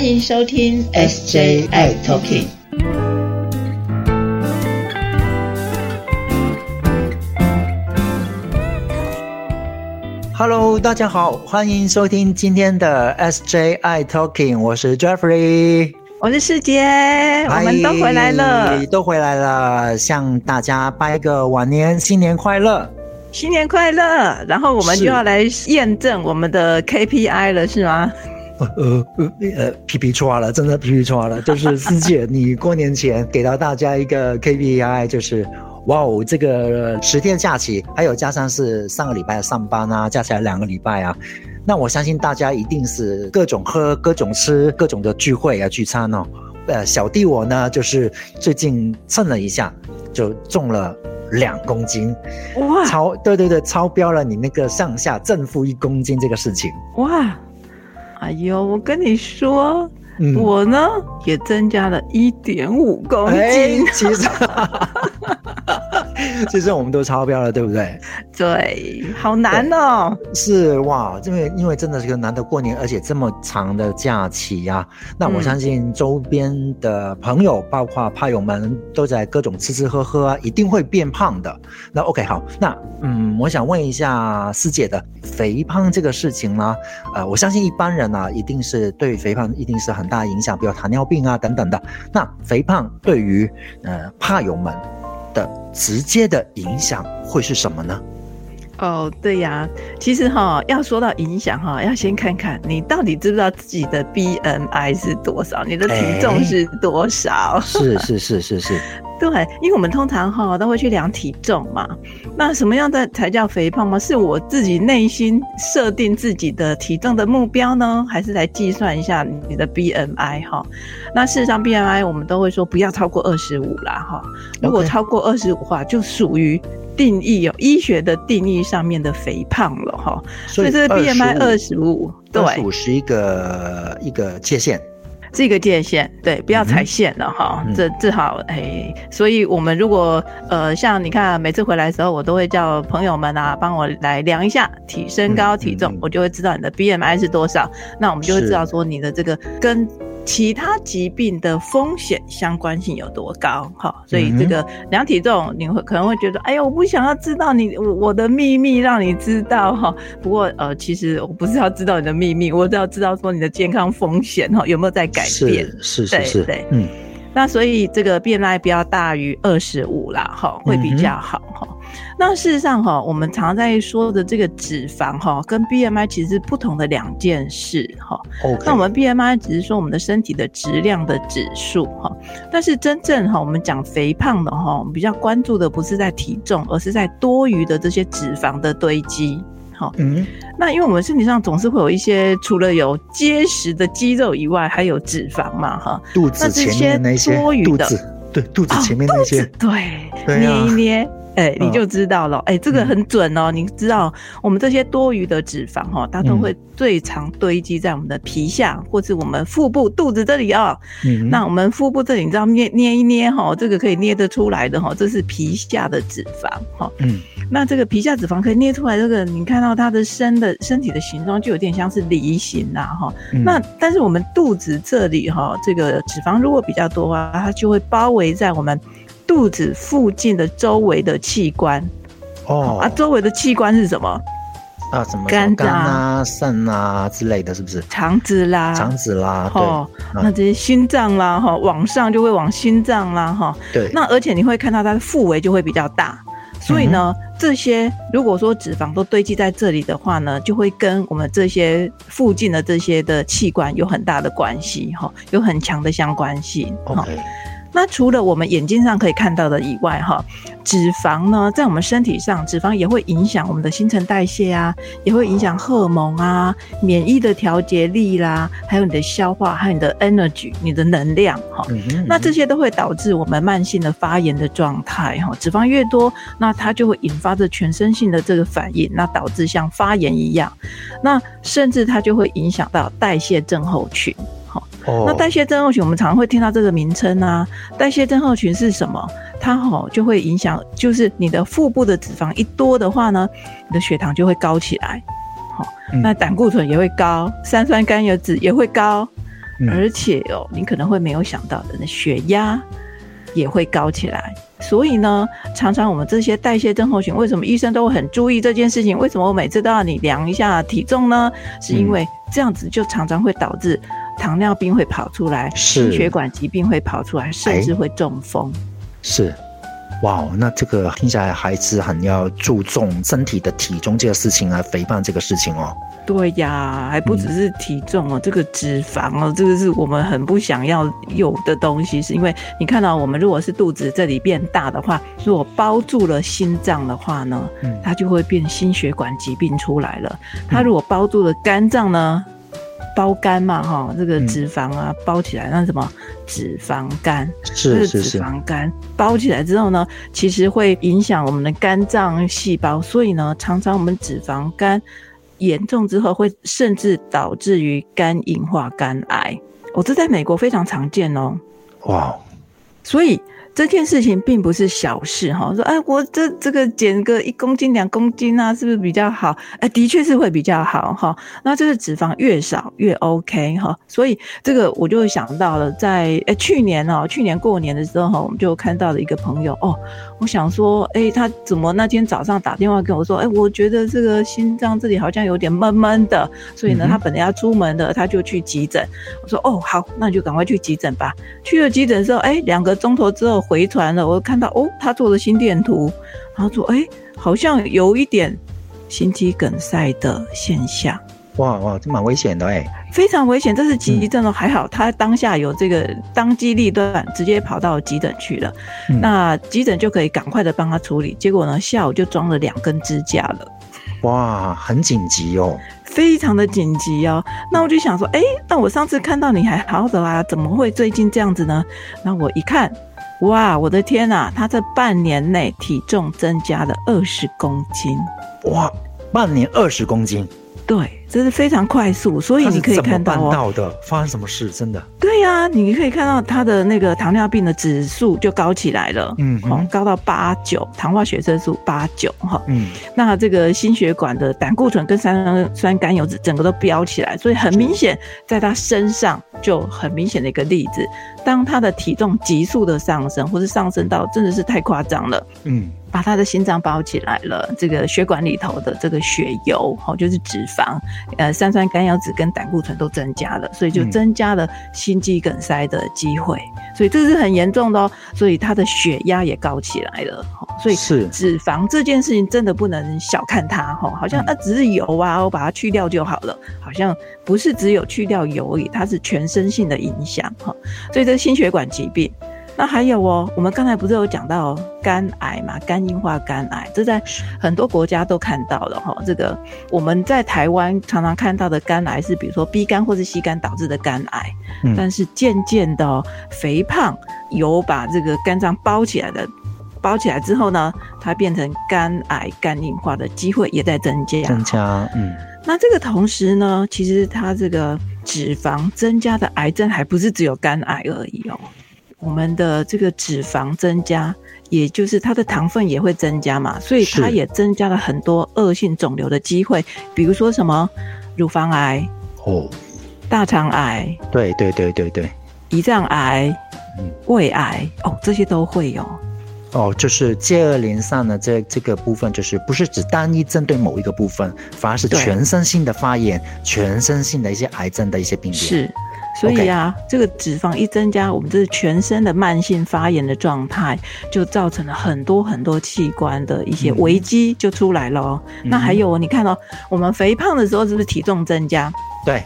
欢迎收听 SJI Talking。Hello，大家好，欢迎收听今天的 SJI Talking，我是 Jeffrey，我是世杰，我们都回来了，都回来了，向大家拜个晚年，新年快乐，新年快乐。然后我们就要来验证我们的 KPI 了，是吗？呃呃呃，皮皮抓了，真的皮皮抓了，就是师姐，你过年前给到大家一个 KPI，就是。哇哦，这个十天假期，还有加上是上个礼拜上班啊，加起来两个礼拜啊，那我相信大家一定是各种喝、各种吃、各种的聚会啊、聚餐哦。呃，小弟我呢，就是最近称了一下，就重了两公斤，哇，超对对对，超标了你那个上下正负一公斤这个事情，哇，哎呦，我跟你说，我呢也增加了一点五公斤，其实。其实我们都超标了，对不对？对，好难哦。是哇，因为因为真的是个难得过年，而且这么长的假期呀。那我相信周边的朋友，包括怕友们，都在各种吃吃喝喝啊，一定会变胖的。那 OK，好，那嗯，我想问一下师姐的肥胖这个事情呢？呃，我相信一般人呢，一定是对肥胖一定是很大影响，比如糖尿病啊等等的。那肥胖对于呃怕友们。的直接的影响会是什么呢？哦，对呀，其实哈，要说到影响哈，要先看看你到底知不知道自己的 BMI 是多少，你的体重是多少？是是是是是。对，因为我们通常哈都会去量体重嘛，那什么样的才叫肥胖吗？是我自己内心设定自己的体重的目标呢，还是来计算一下你的 BMI 哈？那事实上 BMI 我们都会说不要超过二十五啦哈，如果超过二十五话，就属于定义有医学的定义上面的肥胖了哈。所以这个 BMI 二十五，对，五是一个一个界限。这个界限，对，不要踩线了哈。这正好，哎，所以我们如果呃，像你看，每次回来的时候，我都会叫朋友们啊，帮我来量一下体身高体重，我就会知道你的 BMI 是多少。那我们就会知道说你的这个跟。其他疾病的风险相关性有多高？哈，所以这个量体重，你会可能会觉得，哎呀，我不想要知道你我我的秘密，让你知道哈。不过呃，其实我不是要知道你的秘密，我只要知道说你的健康风险哈有没有在改变。是是是，对，嗯。那所以这个 BMI 不要大于二十五啦，哈，会比较好哈。那事实上哈，我们常在说的这个脂肪哈，跟 BMI 其实是不同的两件事哈。那我们 BMI 只是说我们的身体的质量的指数哈，但是真正哈，我们讲肥胖的哈，我们比较关注的不是在体重，而是在多余的这些脂肪的堆积。好，嗯，那因为我们身体上总是会有一些，除了有结实的肌肉以外，还有脂肪嘛，哈，肚子前面那些多余的，对，肚子前面那些，对，捏一捏。哎，你就知道了。哎，这个很准哦。你知道，我们这些多余的脂肪哈，它都会最常堆积在我们的皮下，或是我们腹部、肚子这里哦。嗯。那我们腹部这里，你知道捏捏一捏哈，这个可以捏得出来的哈，这是皮下的脂肪哈。嗯。那这个皮下脂肪可以捏出来，这个你看到它的身的身体的形状，就有点像是梨形呐哈。那但是我们肚子这里哈，这个脂肪如果比较多啊，它就会包围在我们。肚子附近的周围的器官，哦啊，周围的器官是什么？啊，什么肝啊、肾啊之类的，是不是？肠子啦，肠子啦，对，那这些心脏啦，哈，往上就会往心脏啦，哈，对。那而且你会看到它的腹围就会比较大，所以呢，这些如果说脂肪都堆积在这里的话呢，就会跟我们这些附近的这些的器官有很大的关系，哈，有很强的相关性，OK。那除了我们眼睛上可以看到的以外，哈，脂肪呢，在我们身体上，脂肪也会影响我们的新陈代谢啊，也会影响荷尔蒙啊，免疫的调节力啦，还有你的消化，还有你的 energy，你的能量，哈，那这些都会导致我们慢性的发炎的状态，哈，脂肪越多，那它就会引发着全身性的这个反应，那导致像发炎一样，那甚至它就会影响到代谢症候群。那代谢症候群，我们常常会听到这个名称啊。代谢症候群是什么？它吼就会影响，就是你的腹部的脂肪一多的话呢，你的血糖就会高起来，好，那胆固醇也会高，三酸甘油脂也会高，嗯而且哦，你可能会没有想到的，那血压也会高起来。所以呢，常常我们这些代谢症候群，为什么医生都会很注意这件事情？为什么我每次都要你量一下体重呢？是因为这样子就常常会导致糖尿病会跑出来，心血管疾病会跑出来，甚至会中风。是，哇，那这个听起来还是很要注重身体的体重这个事情啊，肥胖这个事情哦。对呀，还不只是体重哦，这个脂肪哦，这个是我们很不想要有的东西，是因为你看到我们如果是肚子这里变大的话，如果包住了心脏的话呢，嗯它就会变心血管疾病出来了。它如果包住了肝脏呢，包肝嘛哈，这个嗯脂肪啊包起来，那什么脂肪肝，是是是，脂肪肝包起来之后呢，其实会影响我们的肝脏细胞，所以呢，常常我们脂肪肝严重之后，会甚至导致于肝硬化、肝癌。哦，这在美国非常常见哦。哇，所以这件事情并不是小事哈。说，哎，我这这个减个一公斤、两公斤啊，是不是比较好？哎，的确是会比较好哈。那这个脂肪越少越 OK 哈。所以这个我就想到了在，哎去年哦，去年过年的时候，我们就看到了一个朋友哦，我想说，哎，他怎么那天早上打电话跟我说，哎，我觉得这个心脏这里好像有点闷闷的，所以呢，他本来要出门的，他就去急诊。我说，哦，好，那你就赶快去急诊吧。去了急诊之后，哎，两个钟头之后回传了，我看到哦，他做了心电图，然后说，哎，好像有一点心肌梗塞的现象。哇哇，这蛮危险的哎。非常危险，这是急症哦。还好他当下有这个当机立断，直接跑到急诊去了。嗯那急诊就可以赶快的帮他处理。结果呢，下午就装了两根支架了。哇，很紧急哦。非常的紧急哦，那我就想说，哎，那我上次看到你还好好的啊，怎么会最近这样子呢？那我一看，哇，我的天呐，他这半年内体重增加了二十公斤，哇，半年二十公斤，对，这是非常快速，所以你可以看到哦，到的？发生什么事？真的？对呀、你可以看到他的那个糖尿病的指数就高起来了，嗯高到八九，糖化血色素八九哈，嗯，那这个心血管的胆固醇跟三酸甘油脂整个都飙起来，所以很明显，在他身上就很明显的一个例子，当他的体重急速的上升，或是上升到真的是太夸张了。嗯，把他的心脏包起来了，这个血管里头的这个血油，哦，就是脂肪，呃，三酸甘油脂跟胆固醇都增加了，所以就嗯。增加了心肌梗塞的机会，所以这是很严重的哦，所以他的血压也高起来了，哦所以是脂肪这件事情真的不能小看它，哈，好像那啊只是油啊，我把它去掉就好了，好像不是只有去掉油而已，它是全身性的影响，哈，所以这个心血管疾病。那还有哦，我们刚才不是有讲到肝癌嘛，肝硬化肝癌，这在很多国家都看到了哈。这个我们在台湾常常看到的肝癌是，比如说 B 肝或是 C 肝导致的肝癌，嗯但是渐渐的、哦、肥胖有把这个肝脏包起来的。包起来之后呢，它变成肝癌、肝硬化的机会也在增加。增加，嗯，那这个同时呢，其实它这个脂肪增加的癌症还不是只有肝癌而已哦。我们的这个脂肪增加，也就是它的糖分也会增加嘛，所以它也增加了很多恶性肿瘤的机会，比如说什么乳房癌、哦，大肠癌、对对对对对，胰脏癌嗯、胃癌哦，这些都会有。哦，就是接二连三的这这个部分，就是不是只单一针对某一个部分，反而是全身性的发炎，全身性的一些癌症的一些病变。是，所以啊这个脂肪一增加，我们这全身的慢性发炎的状态，就造成了很多很多器官的一些嗯危机就出来了哦。那还有哦，你看哦，我们肥胖的时候是不是体重增加？对，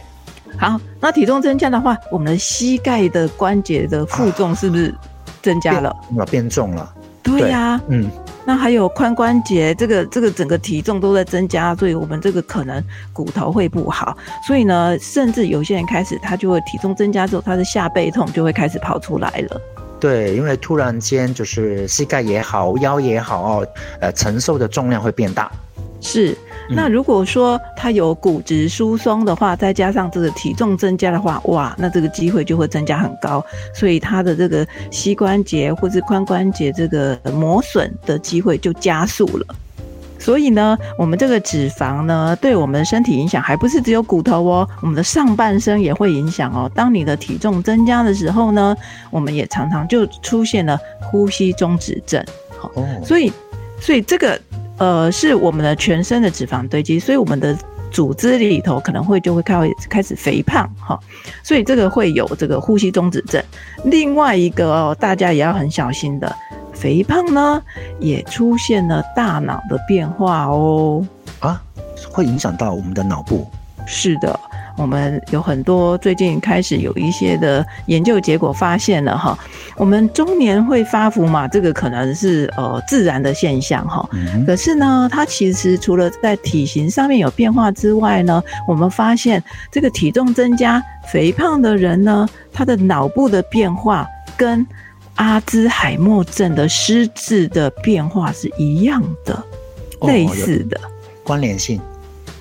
好，那体重增加的话，我们的膝盖的关节的负重是不是增加了？变变重了。对呀、嗯，那还有髋关节，这个这个整个体重都在增加，所以我们这个可能骨头会不好。所以呢，甚至有些人开始他就会体重增加之后，他的下背痛就会开始跑出来了。对，因为突然间就是膝盖也好，腰也好哦，呃，承受的重量会变大。是，嗯那如果说他有骨质疏松的话，再加上这个体重增加的话，哇，那这个机会就会增加很高，所以他的这个膝关节或是髋关节这个磨损的机会就加速了。所以呢，我们这个脂肪呢，对我们身体影响还不是只有骨头哦，我们的上半身也会影响哦。当你的体重增加的时候呢，我们也常常就出现了呼吸中止症。好，所以，所以这个呃是我们的全身的脂肪堆积，所以我们的组织里头可能会就会开始开始肥胖哈，所以这个会有这个呼吸中止症。另外一个哦，大家也要很小心的。肥胖呢，也出现了大脑的变化哦。啊，会影响到我们的脑部？是的，我们有很多最近开始有一些的研究结果发现了哈，我们中年会发福嘛，这个可能是呃自然的现象哈。可是呢，它其实除了在体型上面有变化之外呢，我们发现这个体重增加、肥胖的人呢，他的脑部的变化跟阿兹海默症的失智的变化是一样的，类似的关联性。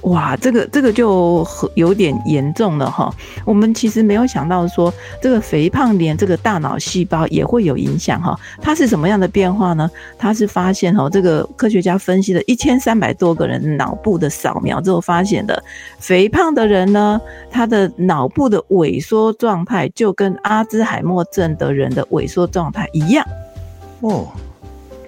哇，这个这个就有点严重了哈。我们其实没有想到说，这个肥胖连这个大脑细胞也会有影响哈。它是什么样的变化呢？它是发现哈，这个科学家分析了一千三百多个人脑部的扫描之后发现的，肥胖的人呢，他的脑部的萎缩状态就跟阿兹海默症的人的萎缩状态一样哦。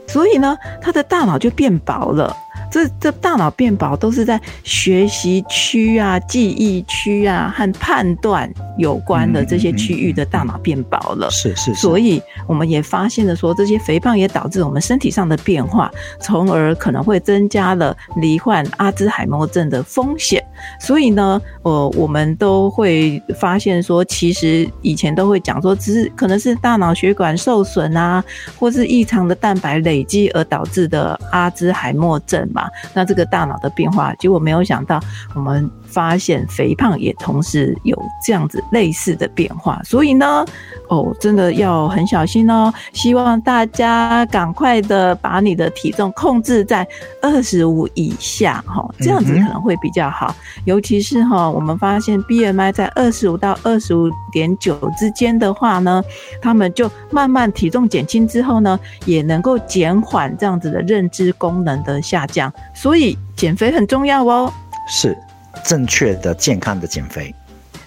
所以呢，他的大脑就变薄了。这这大脑变薄都是在学习区啊、记忆区啊和判断有关的这些区域的大脑变薄了。是是。所以我们也发现了说，这些肥胖也导致我们身体上的变化，从而可能会增加了罹患阿兹海默症的风险。所以呢，呃，我们都会发现说，其实以前都会讲说，只是可能是大脑血管受损啊，或是异常的蛋白累积而导致的阿兹海默症。嘛，那这个大脑的变化，结果没有想到，我们发现肥胖也同时有这样子类似的变化，所以呢，哦，真的要很小心哦。希望大家赶快的把你的体重控制在二十五以下，哈，这样子可能会比较好。尤其是哈，我们发现 BMI 在二十五到二十五点九之间的话呢，他们就慢慢体重减轻之后呢，也能够减缓这样子的认知功能的下降。所以减肥很重要哦，是正确的、健康的减肥，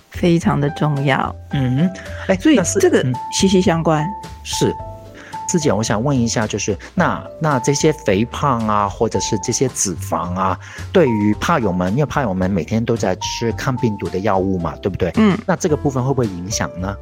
非常的重要。嗯，哎，所以这个息息相关。是，自己，我想问一下，就是那那这些肥胖啊，或者是这些脂肪啊，对于怕友们，因为怕友们每天都在吃抗病毒的药物嘛，对不对？嗯，那这个部分会不会影响呢？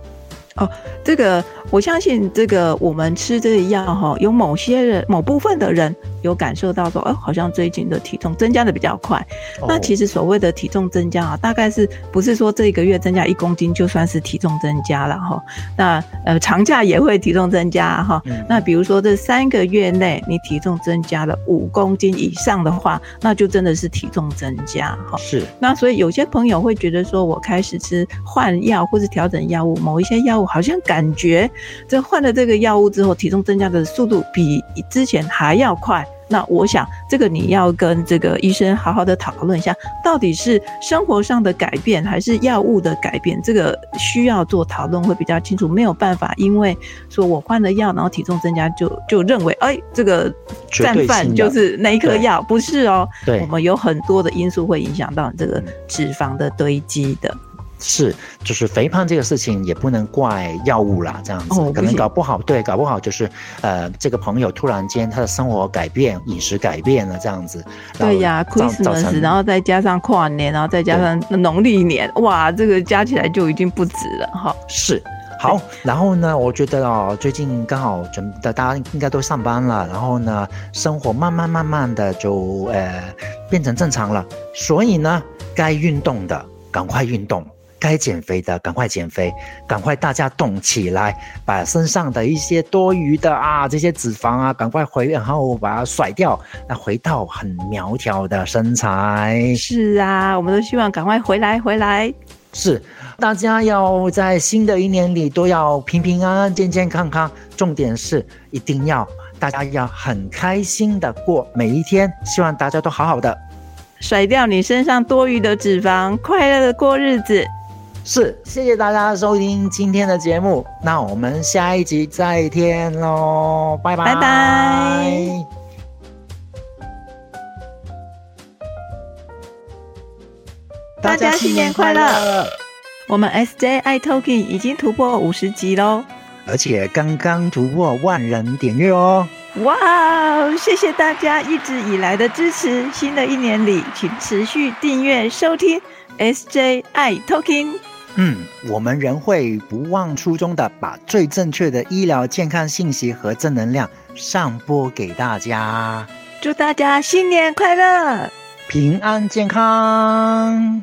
哦，这个我相信，这个我们吃这个药哈，有某些人、某部分的人有感受到说，哦，好像最近的体重增加的比较快。那其实所谓的体重增加啊，大概是不是说这一个月增加一公斤就算是体重增加了哈？那呃，长假也会体重增加哈。那比如说这三个月内你体重增加了五公斤以上的话，那就真的是体重增加哈。是。那所以有些朋友会觉得说，我开始吃换药或是调整药物，某一些药物。好像感觉这换了这个药物之后，体重增加的速度比之前还要快。那我想，这个你要跟这个医生好好的讨论一下，到底是生活上的改变还是药物的改变？这个需要做讨论会比较清楚。没有办法，因为说我换了药，然后体重增加，就就认为哎，这个战犯就是那一颗药，不是哦。对，我们有很多的因素会影响到这个脂肪的堆积的。是，就是肥胖这个事情也不能怪药物啦，这样子可能搞不好，对，搞不好就是，呃，这个朋友突然间他的生活改变，饮食改变了这样子。对呀，Christmas，然后再加上跨年，然后再加上农历年，哇，这个加起来就已经不止了哈。是，好，然后呢，我觉得哦，最近刚好准的大家应该都上班了，然后呢，生活慢慢慢慢的就呃变成正常了，所以呢，该运动的赶快运动。该减肥的赶快减肥，赶快大家动起来，把身上的一些多余的啊这些脂肪啊赶快回，然后把它甩掉，那回到很苗条的身材。是啊，我们都希望赶快回来回来。是，大家要在新的一年里都要平平安安、健健康康。重点是一定要大家要很开心的过每一天，希望大家都好好的，甩掉你身上多余的脂肪，快乐的过日子。是，谢谢大家收听今天的节目，那我们下一集再见喽，拜拜拜拜！大家新年快乐！我们 S J I Talking 已经突破五十集喽，而且刚刚突破万人点阅哦！哇，谢谢大家一直以来的支持，新的一年里，请持续订阅收听 S J I Talking。嗯，我们仍会不忘初衷的把最正确的医疗健康信息和正能量上播给大家。祝大家新年快乐！平安健康。